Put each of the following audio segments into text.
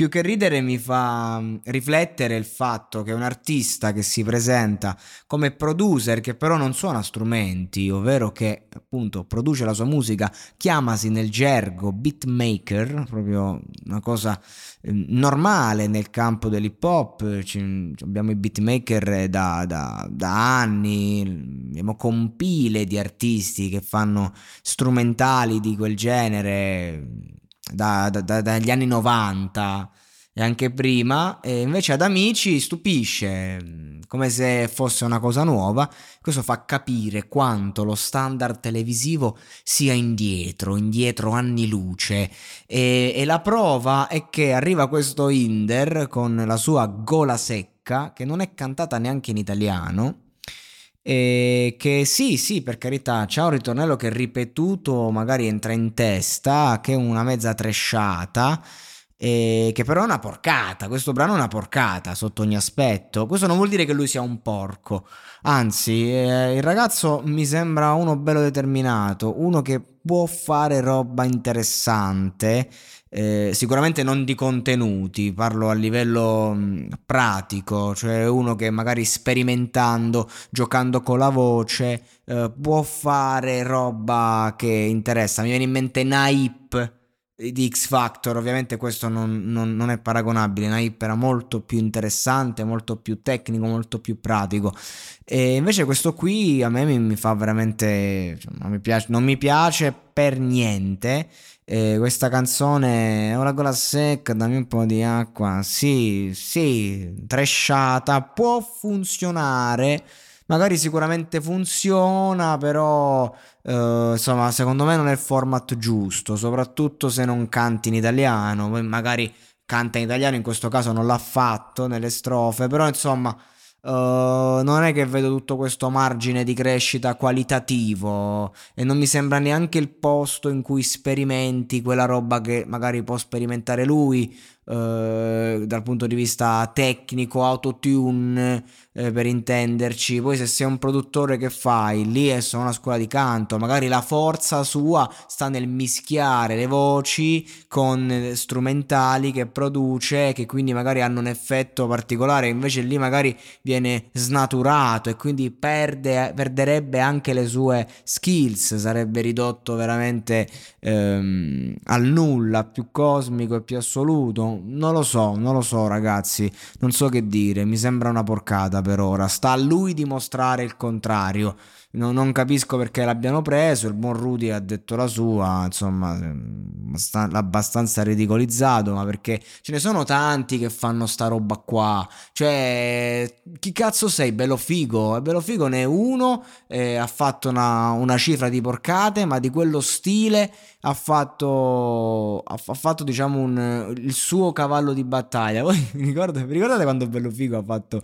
Più che ridere mi fa mm, riflettere il fatto che un artista che si presenta come producer che però non suona strumenti, ovvero che appunto produce la sua musica, chiamasi nel gergo beatmaker, proprio una cosa eh, normale nel campo dell'hip hop, abbiamo i beatmaker da, da- da anni, abbiamo compile di artisti che fanno strumentali di quel genere da- da- da- dagli anni 90 e anche prima, e invece ad Amici stupisce, mh, come se fosse una cosa nuova. Questo fa capire quanto lo standard televisivo sia indietro, indietro anni luce. E, e la prova è che arriva questo Inder con la sua gola secca, che non è cantata neanche in italiano. E che sì, sì, per carità, c'ha un ritornello che ripetuto magari entra in testa, che è una mezza tresciata, e che però è una porcata. Questo brano è una porcata sotto ogni aspetto. Questo non vuol dire che lui sia un porco, anzi, eh, il ragazzo mi sembra uno bello determinato, uno che può fare roba interessante. eh, sicuramente non di contenuti, parlo a livello mh, pratico, cioè uno che magari sperimentando, giocando con la voce, eh, può fare roba che interessa. Mi viene in mente Naip di X Factor, ovviamente questo non, non- non è paragonabile, Naip era molto più interessante, molto più tecnico, molto più pratico. E invece questo qui a me mi, mi fa veramente... cioè, non, mi piace, non mi piace per niente. Eh, questa canzone è una gola secca, dammi un po' di acqua. Sì, sì, tresciata, può funzionare. Magari sicuramente funziona, però eh, insomma, secondo me non è il format giusto, soprattutto se non canti in italiano. Poi magari canta in italiano, in questo caso non l'ha fatto nelle strofe, però insomma, eh, non è che vedo tutto questo margine di crescita qualitativo e non mi sembra neanche il posto in cui sperimenti quella roba che magari può sperimentare lui. eh, dal punto di vista tecnico, autotune, eh, per intenderci. Poi se sei un produttore che fai, lì è solo una scuola di canto, magari la forza sua sta nel mischiare le voci con eh, strumentali che produce, che quindi magari hanno un effetto particolare, invece lì magari viene snaturato e quindi perde, perderebbe anche le sue skills, sarebbe ridotto veramente ehm, al nulla, più cosmico e più assoluto. Non lo so, non lo so ragazzi, non so che dire, mi sembra una porcata per ora, sta a lui dimostrare il contrario. No- non capisco perché l'abbiano preso, il buon Rudy ha detto la sua, insomma, l'ha abbastanza ridicolizzato, ma perché ce ne sono tanti che fanno sta roba qua. Cioè, chi cazzo sei? Bello figo. E Bello figo ne è uno, eh, ha fatto una, una cifra di porcate, ma di quello stile ha fatto, ha, ha fatto diciamo un- il suo cavallo di battaglia. Voi ricordo- vi ricordate quando Bello Figo ha fatto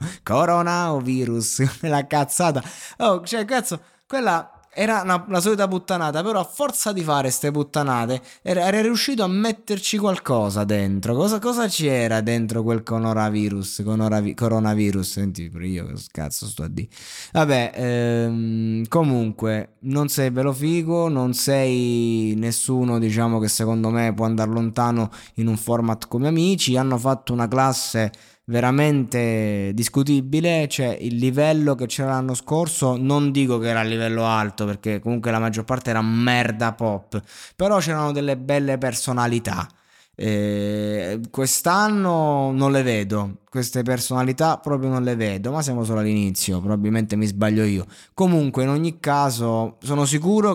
coronavirus? La cazzata. Oh, cioè, cazzo, quella era una- la solita puttanata, però a forza di fare ste puttanate era, era riuscito a metterci qualcosa dentro. Cosa, cosa c'era dentro quel coronavirus? Conoravi- coronavirus, senti io, che cazzo sto a dire. Vabbè, ehm, comunque, non sei bello figo, non sei nessuno, diciamo, che secondo me può andare lontano in un format come amici. Hanno fatto una classe veramente discutibile, cioè il livello che c'era l'anno scorso, non dico che era a livello alto perché comunque la maggior parte era merda pop, però c'erano delle belle personalità. Eh, quest'anno non le vedo, queste personalità proprio non le vedo, ma siamo solo all'inizio, probabilmente mi sbaglio io. Comunque, in ogni caso, sono sicuro che